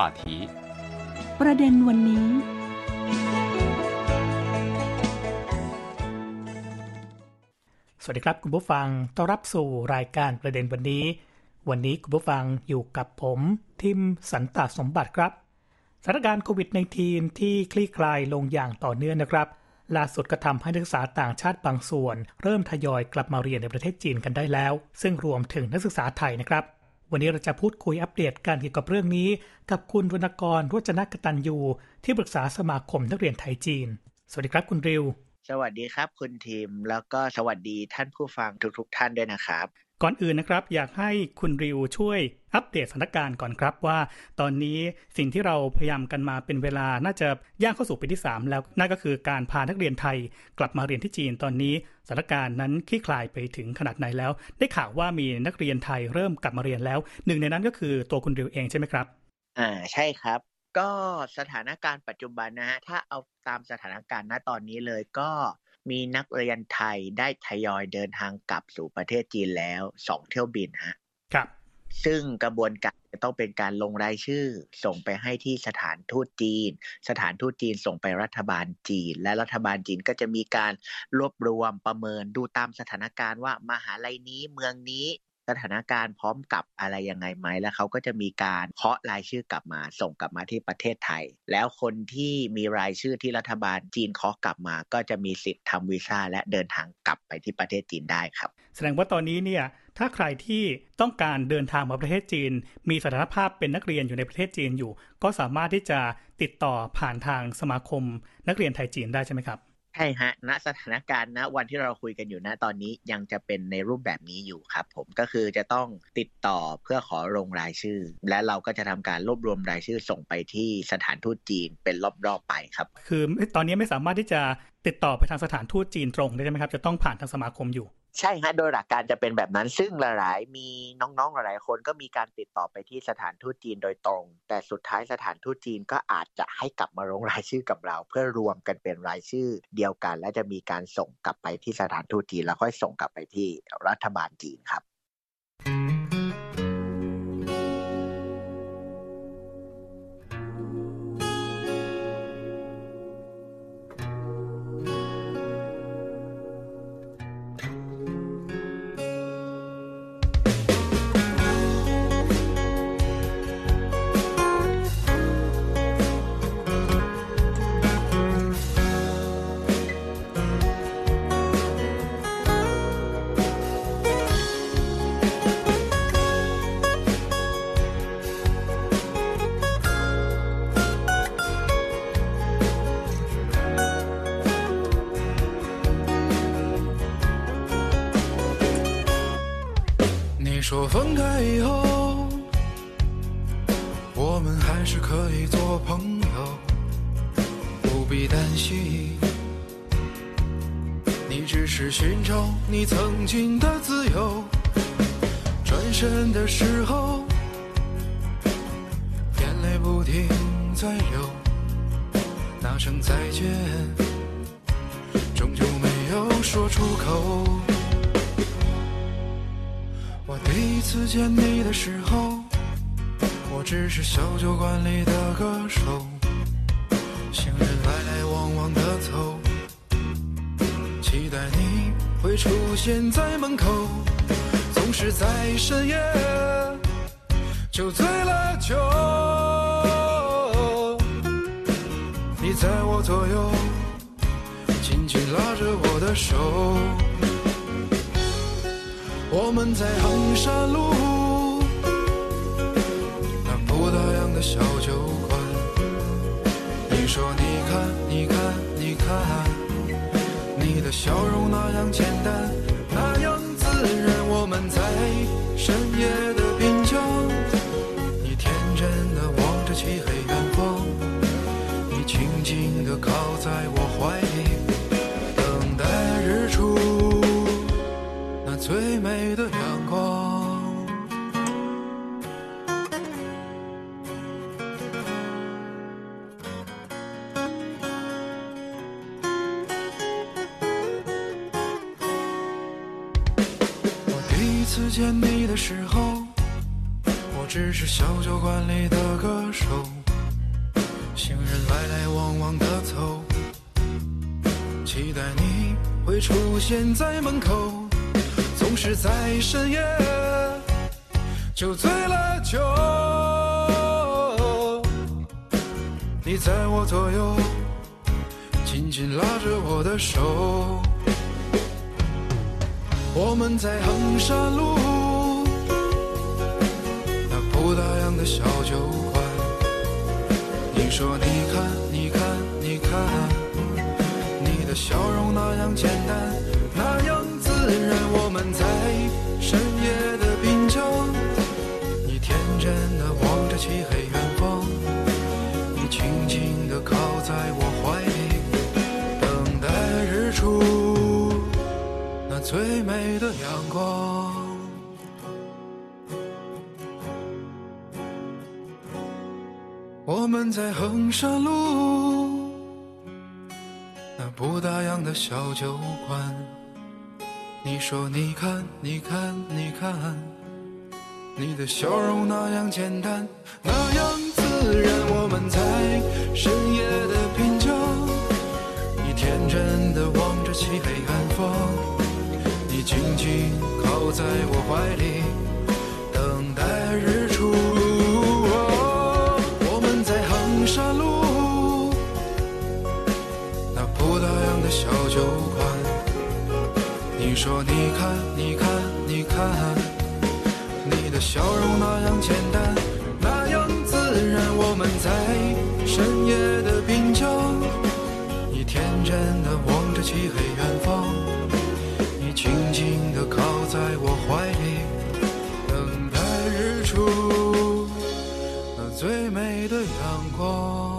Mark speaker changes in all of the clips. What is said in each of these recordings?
Speaker 1: 话题
Speaker 2: ประเด็นวันนี้
Speaker 3: สวัสดีครับคุณผู้ฟัง ต้อนรับสู่รายการประเด็นวันนี้ วันนี้คุณผู้ฟังอยู่กับผมทิมสันตสมบัติครับสถานการณ์โควิด -19 ที่คลี่คลายลงอย่างต่อเนื่องนะครับ ล่าสุดก็ทำให้นักศึกษาต่างชาติบางส่วน เริ่มทยอยกลับมาเรียนในประเทศจีนกันได้แล้ว ซึ่งรวมถึงนักศึกษาไทยนะครับ วันนี้เราจะพูดคุยอัปเดตการเกี่ยวกับเรื่องนี้ กับคุณรณกรรจนกตันยูที่ปรึกษาสมาคมนักเรียนไทยจีน สวัสดีครับคุณริว
Speaker 4: สวัสดีครับคุณทีม แล้วก็สวัสดีท่านผู้ฟังทุกๆทท่านด้วยนะครับ
Speaker 3: ก่อนอื่นนะครับ อยากให้คุณริวช่วยอัปเดตสถานการณ์ก่อนครับว่า ตอนนี้สิ่งที่เราพยายามกันมาเป็นเวลาน่าจะย่างเข้าสู่ปีที่ 3 แล้วนั่นก็คือการพานักเรียนไทย กลับมาเรียนที่จีนตอนนี้สถานการณ์นั้นคลี่คลายไปถึงขนาดไหนแล้ว ได้ข่าวว่ามีนักเรียนไทยเริ่มกลับมาเรียนแล้ว หนึ่งในนั้นก็คือตัวคุณริวเองใช่ไหมครับ
Speaker 4: อ่าใช่ครับ ก็สถานการณ์ปัจจุบันนะฮะถ้าเอาตามสถานการณ์ณตอนนี้เลยก็ มีนักเรียนไทยได้ทยอยเดินทางกลับสู่ประเทศจีนแล้วสองเที่ยวบินฮะ
Speaker 3: ครับ
Speaker 4: ซึ่งกระบวนการจะต้องเป็นการลงรายชื่อ ส่งไปให้ที่สถานทูตจีน สถานทูตจีนส่งไปรัฐบาลจีน และรัฐบาลจีนก็จะมีการรวบรวมประเมินดูตามสถานการณ์ว่ามหาลัยนี้เมืองนี้ สถานการณ์พร้อมกับอะไรยังไงไหมแล้วเขาก็จะมีการเคาะรายชื่อกลับมา ส่งกลับมาที่ประเทศไทย แล้วคนที่มีรายชื่อที่รัฐบาลจีนเคาะกลับมา ก็จะมีสิทธิ์ทำวีซ่าและเดินทางกลับไปที่ประเทศจีนได้ครับ
Speaker 3: แสดงว่าตอนนี้เนี่ยถ้าใครที่ต้องการเดินทางมาประเทศจีน มีสถานภาพเป็นนักเรียนอยู่ในประเทศจีนอยู่ ก็สามารถที่จะติดต่อผ่านทางสมาคมนักเรียนไทยจีนได้ใช่ไหมครับ
Speaker 4: ใช่ฮะ ณ สถานการณ์ณวันที่เราคุยกันอยู่ณตอนนี้ยังจะเป็นในรูปแบบนี้อยู่ครับ ผมก็คือจะต้องติดต่อเพื่อขอลงรายชื่อ และเราก็จะทำการรวบรวมรายชื่อส่งไปที่สถานทูตจีนเป็นรอบๆไปครับ
Speaker 3: คือตอนนี้ไม่สามารถที่จะติดต่อไปทางสถานทูตจีนตรงได้ใช่ไหมครับ จะต้องผ่านทางสมาคมอยู่
Speaker 4: ใช่ฮะโดยหลักการจะเป็นแบบนั้น ซึ่งหลาย ๆ มีน้องๆหลายๆคนก็มีการติดต่อไปที่สถานทูตจีนโดยตรง แต่สุดท้ายสถานทูตจีนก็อาจจะให้กลับมาลงรายชื่อกับเรา เพื่อรวมกันเป็นรายชื่อเดียวกัน และจะมีการส่งกลับไปที่สถานทูตจีนแล้วค่อยส่งกลับไปที่รัฐบาลจีนครับ
Speaker 5: 分开以后，我们还是可以做朋友，不必担心。你只是寻找你曾经的自由，转身的时候，眼泪不停在流，那声再见，终究没有说出口。我第一次见你的时候，我只是小酒馆里的歌手，行人来来往往的走，期待你会出现在门口，总是在深夜就醉了酒，你在我左右，紧紧拉着我的手。我们在衡山路那不打烊的小酒馆，你说你看，你看，你看，你的笑容那样简单，那样自然。我们在深夜的会出现在门口，总是在深夜就醉了酒，你在我左右，紧紧拉着我的手，我们在衡山路那。不打烊的小酒馆，你说你看，你看，你看，的笑容那样简单，那样自然。我们在深夜的滨江，你天真的望着漆黑远方，你静静的靠在我怀里，等待日出那最美的阳光。我们在衡山路不打烊的小酒馆，你说你看，你看，你看，你的笑容那样简单，那样自然。我们在深夜的滨江，你天真的望着漆黑远方，你静静靠在我怀里，小酒馆，你说你看，你看，你看，你的笑容那样简单，那样自然。我们在深夜的滨江，你天真的望着漆黑远方，你静静的靠在我怀里，等待日出那最美的阳光。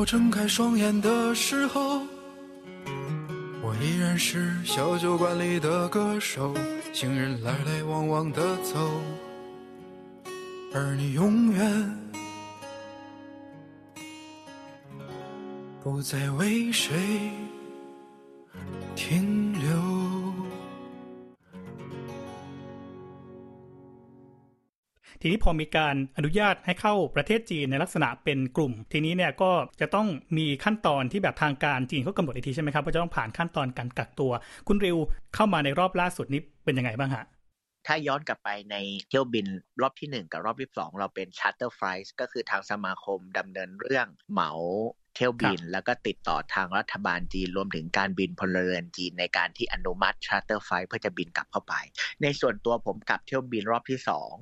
Speaker 5: 我睁开双眼的时候，我依然是小酒馆里的歌手，行人来来往往的走，而你永远不再为谁停
Speaker 3: ทีนี้พอมีการอนุญาตให้เข้าประเทศจีนในลักษณะเป็นกลุ่ม ทีนี้เนี่ยก็จะต้องมีขั้นตอนที่แบบทางการจีนเขากำหนดอีกทีใช่ไหมครับว่าจะต้องผ่านขั้นตอนการกักตัว คุณริวเข้ามาในรอบล่าสุดนี้เป็นยังไงบ้างฮะ
Speaker 4: ถ้าย้อนกลับไปในเที่ยวบินรอบที่หนึ่งกับรอบที่สองเราเป็น charter flight ก็คือทางสมาคมดำเนินเรื่องเหมา เที่ยวบิน แล้วก็ติดต่อทางรัฐบาลจีนรวมถึงการบินพลเรือนจีนในการที่อนุมัติ charter flight เพื่อจะบินกลับเข้าไป ในส่วนตัวผมกลับเที่ยวบินรอบที่สอง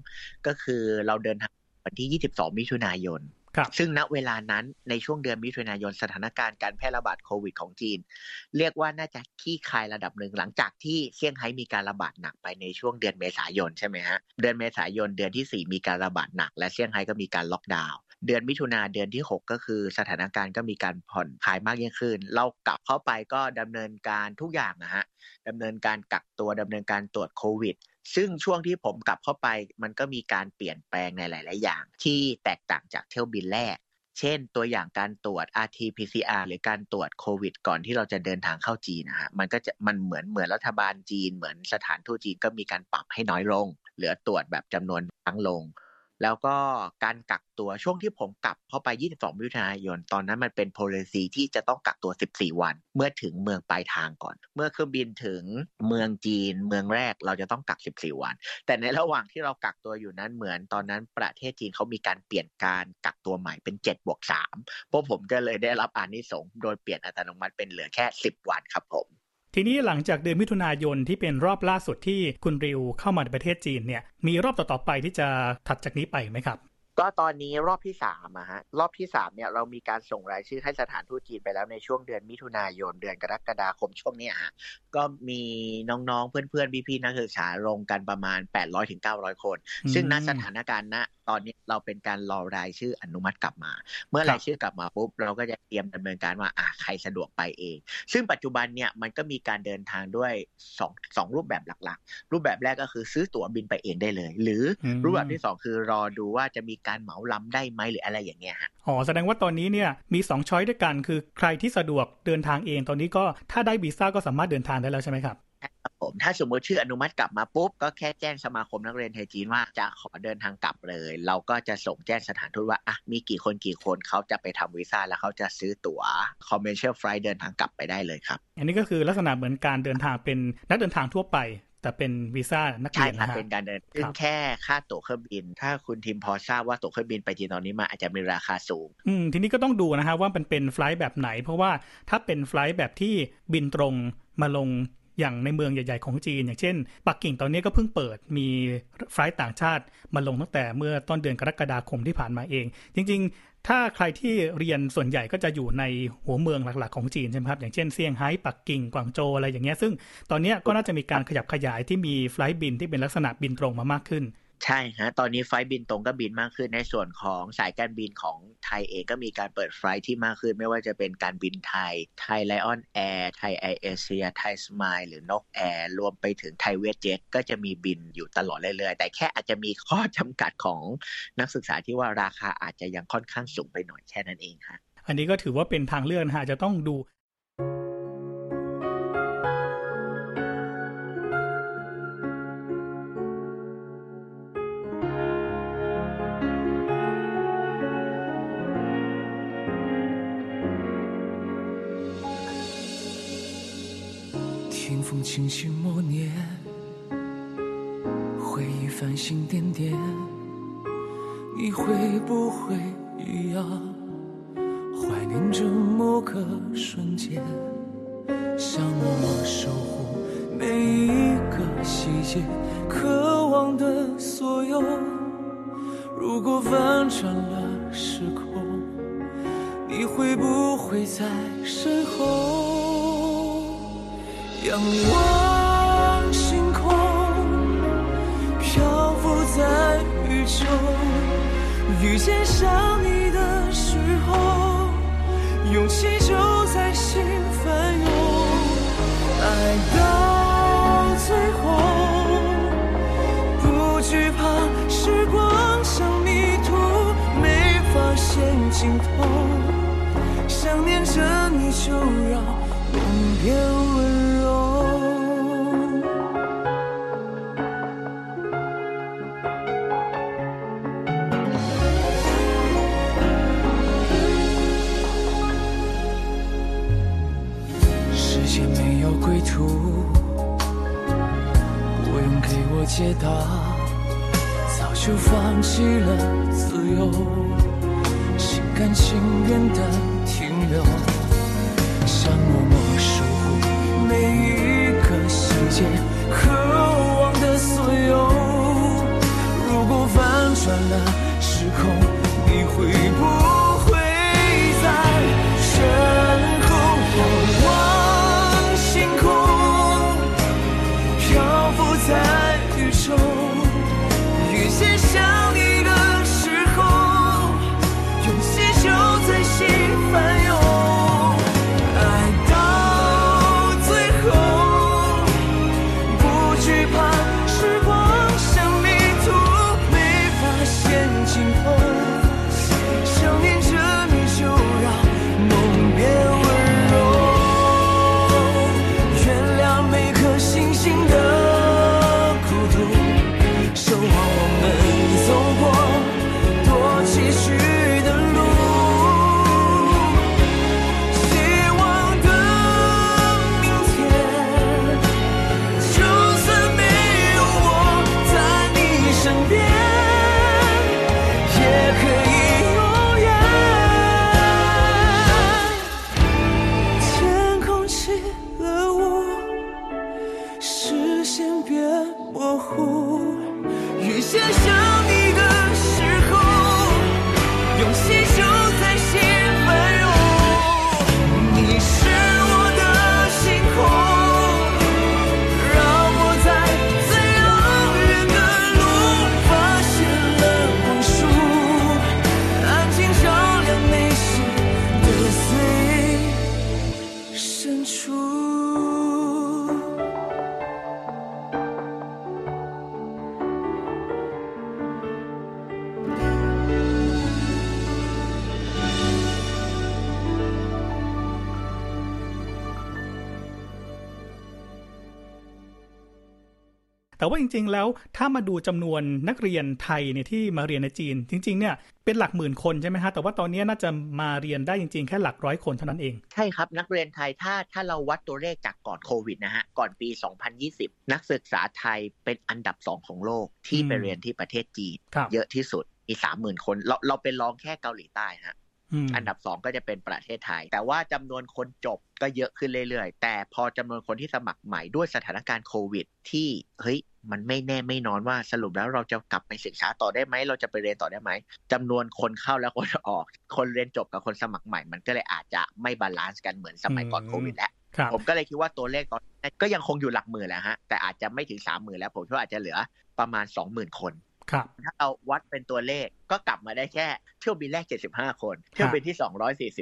Speaker 4: ก็คือเราเดินทางวันที่ 22 มิถุนายน
Speaker 3: ครับ
Speaker 4: ซึ่งณเวลานั้นในช่วงเดือนมิถุนายนสถานการณ์การแพร่ระบาดโควิดของจีน เรียกว่าน่าจะขี้คายระดับหนึ่งหลังจากที่เซี่ยงไฮ้มีการระบาดหนักไปในช่วงเดือนเมษายนใช่ไหมฮะเดือนเมษายนเดือนที่ 4 มีการระบาดหนัก และเซี่ยงไฮ้ก็มีการล็อกดาวน์ เดือนมิถุนาเดือนที่ 6 ก็คือสถานการณ์ก็มีการผ่อนคลายมากยิ่งขึ้น เรากลับเข้าไปก็ดำเนินการทุกอย่างนะฮะดำเนินการกักตัวดำเนินการตรวจโควิดซึ่งช่วงที่ผมกลับเข้าไปมันก็มีการเปลี่ยนแปลงในหลาย ๆ อย่าง ที่แตกต่างจากเที่ยวบินแรก เช่น ตัวอย่างการตรวจ RT-PCR หรือการตรวจโควิด ก่อนที่เราจะเดินทางเข้าจีนนะฮะมันก็จะมันเหมือนเหมือนรัฐบาลจีน เหมือนสถานทูตจีนก็มีการปรับให้น้อยลง เหลือตรวจแบบจำนวนครั้งลง แล้วก็การกักตัวช่วงที่ผมกลับเข้าไป 22 มิถุนายน ตอนนั้นมันเป็น policy ที่จะต้องกักตัว 14 วัน เมื่อถึงเมืองปลายทางก่อน เมื่อเครื่องบินถึงเมืองจีน เมืองแรกเราจะต้องกัก 14 วัน แต่ในระหว่างที่เรากักตัวอยู่นั้นเหมือนตอนนั้นประเทศจีนเขามีการเปลี่ยนการกักตัวใหม่เป็น7บวก3พวกผมก็เลยได้รับอานิสงส์โดยเปลี่ยนอัตโนมัติเป็นเหลือแค่ 10 วันครับผม
Speaker 3: ทีนี้หลังจากเดือนมิถุนายนที่เป็นรอบล่าสุดที่คุณริวเข้ามาในประเทศจีนเนี่ยมีรอบต่อๆไปที่จะถัดจากนี้ไปไหมครับ
Speaker 4: ก็ตอนนี้รอบที่สามอะฮะรอบที่สามเนี่ยเรามีการส่งรายชื่อให้สถานทูตจีนไปแล้วในช่วงเดือนมิถุนายนเดือนกรกฎาคมช่วงเนี้ยฮะก็มีน้องๆ เพื่อนๆพี่ๆนักศึกษาลงกันประมาณ 800ถึง900 คน
Speaker 3: อืม
Speaker 4: ซึ่งณสถานการณ์ณตอนนี้เราเป็นการรอรายชื่ออนุมัติกลับมา เมื่อ
Speaker 3: ครับ
Speaker 4: รายชื่อกลับมาปุ๊บเราก็จะเตรียมดำเนินการว่าอะใครสะดวกไปเอง ซึ่งปัจจุบันเนี่ยมันก็มีการเดินทางด้วยสองสองรูปแบบหลักๆ รูปแบบแรกก็คือซื้อตั๋วบินไปเองได้เลย หรือ
Speaker 3: อืม
Speaker 4: รูปแบบที่สองคือรอดูว่าจะมีการเหมาลำได้ไหมหรืออะไรอย่างเงี้ยฮะ
Speaker 3: อ๋อแสดงว่าตอนนี้เนี่ยมี2ช้อยด้วยกันคือใครที่สะดวกเดินทางเองตอนนี้ก็ถ้าได้วีซ่าก็สามารถเดินทางได้แล้วใช่ไหมครับ
Speaker 4: ครับผมถ้าสมมติชื่ออนุมัติกลับมาปุ๊บ ก็แค่แจ้งสมาคมนักเรียนไทยจีนว่าจะขอเดินทางกลับเลย เราก็จะส่งแจ้งสถานทูตว่าอะมีกี่คนกี่คนเขาจะไปทำวีซ่าแล้วเขาจะซื้อตั๋ว commercial flight เดินทางกลับไปได้เลยครับ
Speaker 3: อันนี้ก็คือลักษณะเหมือนการเดินทางเป็นนักเดินทางทั่วไป แต่เป็นวีซ่านัก
Speaker 4: ใช่
Speaker 3: เรียน
Speaker 4: ครับ
Speaker 3: นะฮะ
Speaker 4: เป็นการเดินซึ่
Speaker 3: ค
Speaker 4: ง
Speaker 3: รับ
Speaker 4: แค่ค่าตั๋วเครื่องบิน ถ้าคุณทีมพอทราบว่าตั๋วเครื่องบินไปจีนตอนนี้มาอาจจะมีราคาสูง
Speaker 3: อืมทีนี้ก็ต้องดูนะฮะว่ามันเป็น flight แบบไหน เพราะว่าถ้าเป็น flight แบบที่บินตรงมาลงอย่างในเมืองใหญ่ๆของจีน อย่างเช่น ปักกิ่งตอนนี้ก็เพิ่งเปิดมี flight ต่างชาติมาลงตั้งแต่เมื่อต้นเดือนกรกฎาคมที่ผ่านมาเอง จริงๆ ถ้าใครที่เรียนส่วนใหญ่ก็จะอยู่ในหัวเมืองหลักๆของจีนใช่ไหมครับอย่างเช่นเซี่ยงไฮ้ปักกิ่งกวางโจอะไรอย่างเงี้ยซึ่งตอนนี้ก็น่าจะมีการขยับขยายที่มี flight บินที่เป็นลักษณะบินตรงมามากขึ้น
Speaker 4: ใช่ฮะ ตอนนี้ไฟบินตรงก็บินมากขึ้นในส่วนของสายการบินของไทยเองก็มีการเปิดไฟที่มากขึ้น ไม่ว่าจะเป็นการบินไทย ไทยไลออนแอร์ไทยแอร์เอเชียไทยสมายหรือนกแอร์รวมไปถึงไทยเวียตเจ็ตก็จะมีบินอยู่ตลอดเรื่อยๆ แต่แค่อาจจะมีข้อจำกัดของนักศึกษาที่ว่าราคาอาจจะยังค่อนข้างสูงไปหน่อยแค่นั้นเองฮะ
Speaker 3: อันนี้ก็ถือว่าเป็นทางเลือกนะฮะจะต้องดู
Speaker 6: 轻轻默念，回忆繁星点点，你会不会一样怀念着某个瞬间，想默默守护每一个细节，渴望的所有。如果翻转了时空，你会不会在身后？仰望星空，漂浮在宇宙，遇见想你的时候，勇气就在心翻涌。爱到最后，不惧怕时光像迷途，没发现尽头。想念着你，就让梦变温柔。出，不用给我解答，早就放弃了自由，心甘情愿的停留，想默默守护每一个细节，渴望的所有。如果翻转了时空，你会不会在线变模糊，遇见想你的时候，用心
Speaker 3: ว่าจริง ๆ แล้วถ้ามาดูจำนวนนักเรียนไทยเนี่ยที่มาเรียนในจีน จริง ๆ เนี่ยเป็นหลักหมื่นคนใช่ไหมฮะ แต่ว่าตอนนี้น่าจะมาเรียนได้จริง ๆ แค่หลักร้อยคนเท่านั้นเอง
Speaker 4: ใช่ครับ นักเรียนไทยถ้าถ้าเราวัดตัวเลขจากก่อนโควิดนะฮะ ก่อนปี 2020 นักศึกษาไทยเป็นอันดับสองของโลกที่
Speaker 3: อืม
Speaker 4: ไปเรียนที่ประเทศจีน
Speaker 3: ครับ
Speaker 4: เยอะที่สุดมีสามหมื่นคน เราเราเป็นรองแค่เกาหลีใต้ฮะ
Speaker 3: ม
Speaker 4: อันดับสองก็จะเป็นประเทศไทย แต่ว่าจำนวนคนจบก็เยอะขึ้นเรื่อยๆ แต่พอจำนวนคนที่สมัครใหม่ด้วยสถานการณ์โควิด ที่เฮ้ย มันไม่แน่ไม่นอนว่าสรุปแล้วเราจะกลับไปศึกษาต่อได้ไหมเราจะไปเรียนต่อได้ไหมจำนวนคนเข้าแล้วคนออก คนเรียนจบกับคนสมัครใหม่ มันก็เลยอาจจะไม่ balance กันเหมือนสมัยก่อนโควิดแล้ว
Speaker 3: ครับ
Speaker 4: ผมก็เลยคิดว่าตัวเลขตอนนี้ก็ยังคงอยู่หลักหมื่นแหละฮะแต่อาจจะไม่ถึงสามหมื่นแล้วผมคิดว่าอาจจะเหลือประมาณสองหมื่นคน
Speaker 3: ครับ
Speaker 4: ถ้าเราวัดเป็นตัวเลข ก็กลับมาได้แค่เที่ยวบินแรก 75 คน เที่ยวบินที่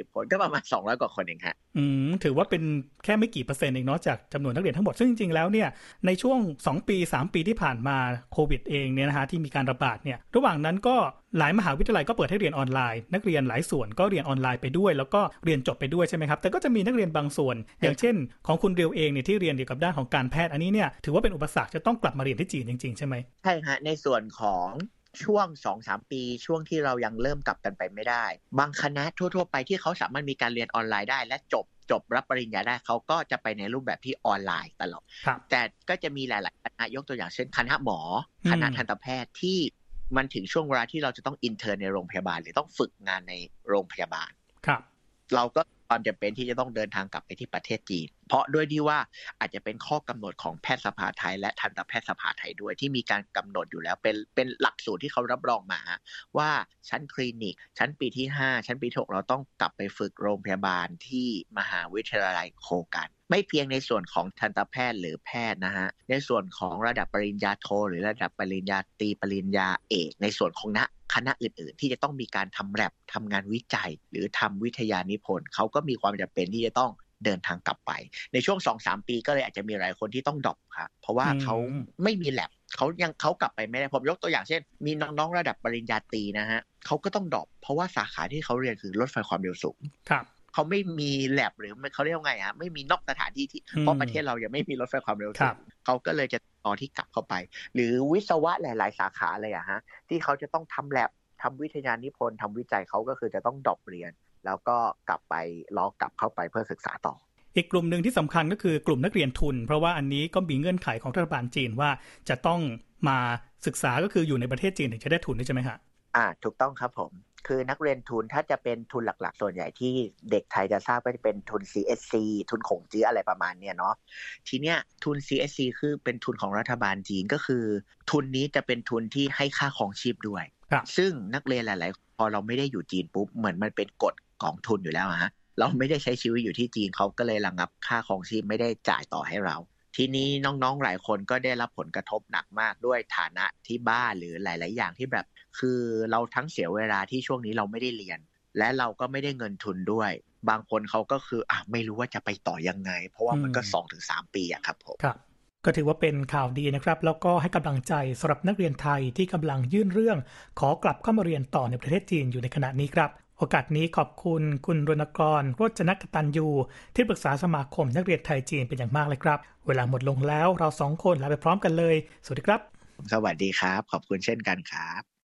Speaker 4: 240 คนก็ประมาณ 200 กว่าคนเองฮะ
Speaker 3: อืมถือว่าเป็นแค่ไม่กี่เปอร์เซ็นต์เองเนาะจากจำนวนนักเรียนทั้งหมด ซึ่งจริงๆแล้วเนี่ยในช่วง 2 ปี 3 ปีที่ผ่านมาโควิดเองเนี่ยนะฮะที่มีการระบาดเนี่ยระหว่างนั้นก็หลายมหาวิทยาลัยก็เปิดให้เรียนออนไลน์ นักเรียนหลายส่วนก็เรียนออนไลน์ไปด้วย แล้วก็เรียนจบไปด้วยใช่ไหมครับแต่ก็จะมีนักเรียนบางส่วน อย่างเช่น ของคุณเรียวเองเนี่ยที่เรียนเกี่ยวกับด้านของการแพทย์อันนี้เนี่ยถือว่าเป็นอุปสรรคจะต้องกลับมาเรียนที่จีนจริงๆใช่ไหม
Speaker 4: ใช่ฮะในส่วนของ ช่วง 2-3 ปีช่วงที่เรายังเริ่มกลับกันไปไม่ได้ บางคณะทั่ว ๆ ไปที่เขาสามารถมีการเรียนออนไลน์ได้ และจบจบรับปริญญาได้เขาก็จะไปในรูปแบบที่ออนไลน์ตลอด
Speaker 3: ครับ
Speaker 4: แต่ก็จะมีหลาย ๆ คณะยกตัวอย่างเช่นคณะหมอ
Speaker 3: อืม
Speaker 4: คณะทันตแพทย์ที่มันถึงช่วงเวลาที่เราจะต้อง intern ในโรงพยาบาล หรือต้องฝึกงานในโรงพยาบาล
Speaker 3: ครับ
Speaker 4: เราก็ความจำเป็นที่จะต้องเดินทางกลับไปที่ประเทศจีน เพราะด้วยที่ว่าอาจจะเป็นข้อกำหนดของแพทยสภาไทย และทันตแพทยสภาไทยด้วยที่มีการกำหนดอยู่แล้ว เป็นเป็นหลักสูตรที่เขารับรองมา ว่าชั้นคลินิก ชั้นปีที่ 5 ชั้นปีที่หกเราต้องกลับไปฝึกโรงพยาบาลที่มหาวิทยาลัยโคกันไม่เพียงในส่วนของทันตแพทย์หรือแพทย์นะฮะ ในส่วนของระดับปริญญาโท หรือระดับปริญญาตรีปริญญาเอก ในส่วนของคณะคณะอื่นๆ ที่จะต้องมีการทำแลบทำงานวิจัย หรือทำวิทยานิพนธ์เขาก็มีความจำเป็นที่จะต้อง เดินทางกลับไป ในช่วงสองสามปีก็เลยอาจจะมีหลายคนที่ต้องดรอปครับเพราะว่า
Speaker 3: อืม
Speaker 4: เขาไม่มีแลบเขายังเขากลับไปไม่ได้ผมยกตัวอย่างเช่น มีน้องๆระดับปริญญาตรีนะฮะเขาก็ต้อง drop เพราะว่าสาขาที่เขาเรียนคือรถไฟความเร็วสูง
Speaker 3: ครับ
Speaker 4: เขาไม่มีแลบหรือเขาเรียกว่าไงฮะไม่มีนอกสถานที่ที่
Speaker 3: อืม
Speaker 4: เพราะประเทศเรายังไม่มีรถไฟความเร็ว
Speaker 3: ค
Speaker 4: สู
Speaker 3: รับ
Speaker 4: เขาก็เลยจะต่อที่กลับเข้าไป หรือวิศวะหลาย ๆ สาขาเลยอะฮะที่เขาจะต้องทำแลบทำวิทยานิพนธ์ทำวิจัยเขาก็คือจะต้อง drop เรียน แล้วก็กลับไปรอกลับเข้าไปเพื่อศึกษาต่อ
Speaker 3: อีกกลุ่มหนึ่งที่สำคัญก็คือกลุ่มนักเรียนทุน เพราะว่าอันนี้ก็มีเงื่อนไขของรัฐบาลจีนว่าจะต้องมาศึกษาก็คืออยู่ในประเทศจีนถึงจะได้ทุนด้วยใช่ไหมฮะ
Speaker 4: อ่าถูกต้องครับผมคือนักเรียนทุนถ้าจะเป็นทุนหลัก ๆ ส่วนใหญ่ที่เด็กไทยจะทราบก็จะเป็นทุน CSC ทุนขงจื้ออะไรประมาณเนี้ยเนาะทีเนี้ยทุน CSC คือเป็นทุนของรัฐบาลจีนก็คือ ทุนนี้จะเป็นทุนที่ให้ค่าของชีพด้วย
Speaker 3: ครับ
Speaker 4: ซึ่งนักเรียนหลาย ๆ พอเราไม่ได้อยู่จีนปุ๊บเหมือนมันเป็นกฎ ของทุนอยู่แล้วอะฮะเราไม่ได้ใช้ชีวิตอยู่ที่จีนเขาก็เลยระงับค่าของชีพไม่ได้จ่ายต่อให้เรา ทีนี้น้องๆหลายคนก็ได้รับผลกระทบหนักมากด้วยฐานะที่บ้านหรือหลาย ๆ อย่างที่แบบ คือเราทั้งเสียเวลาที่ช่วงนี้เราไม่ได้เรียน และเราก็ไม่ได้เงินทุนด้วย บางคนเขาก็คืออะไม่รู้ว่าจะไปต่อยังไง เพราะว่ามันก็
Speaker 3: อืม
Speaker 4: สองถึงสามปีอะครับผม
Speaker 3: ครับก็ถือว่าเป็นข่าวดีนะครับ แล้วก็ให้กำลังใจสำหรับนักเรียนไทยที่กำลังยื่นเรื่อง ขอกลับเข้ามาเรียนต่อในประเทศจีนอยู่ในขณะนี้ครับ โอกาสนี้ขอบคุณคุณรณกรรจนกตันยูที่ปรึกษาสมาคมนักเรียนไทยจีนเป็นอย่างมากเลยครับ เวลาหมดลงแล้วเราสองคนลาไปพร้อมกันเลย สวัสดีครับ
Speaker 4: สวัสดีครับ ขอบคุณเช่นกันครับ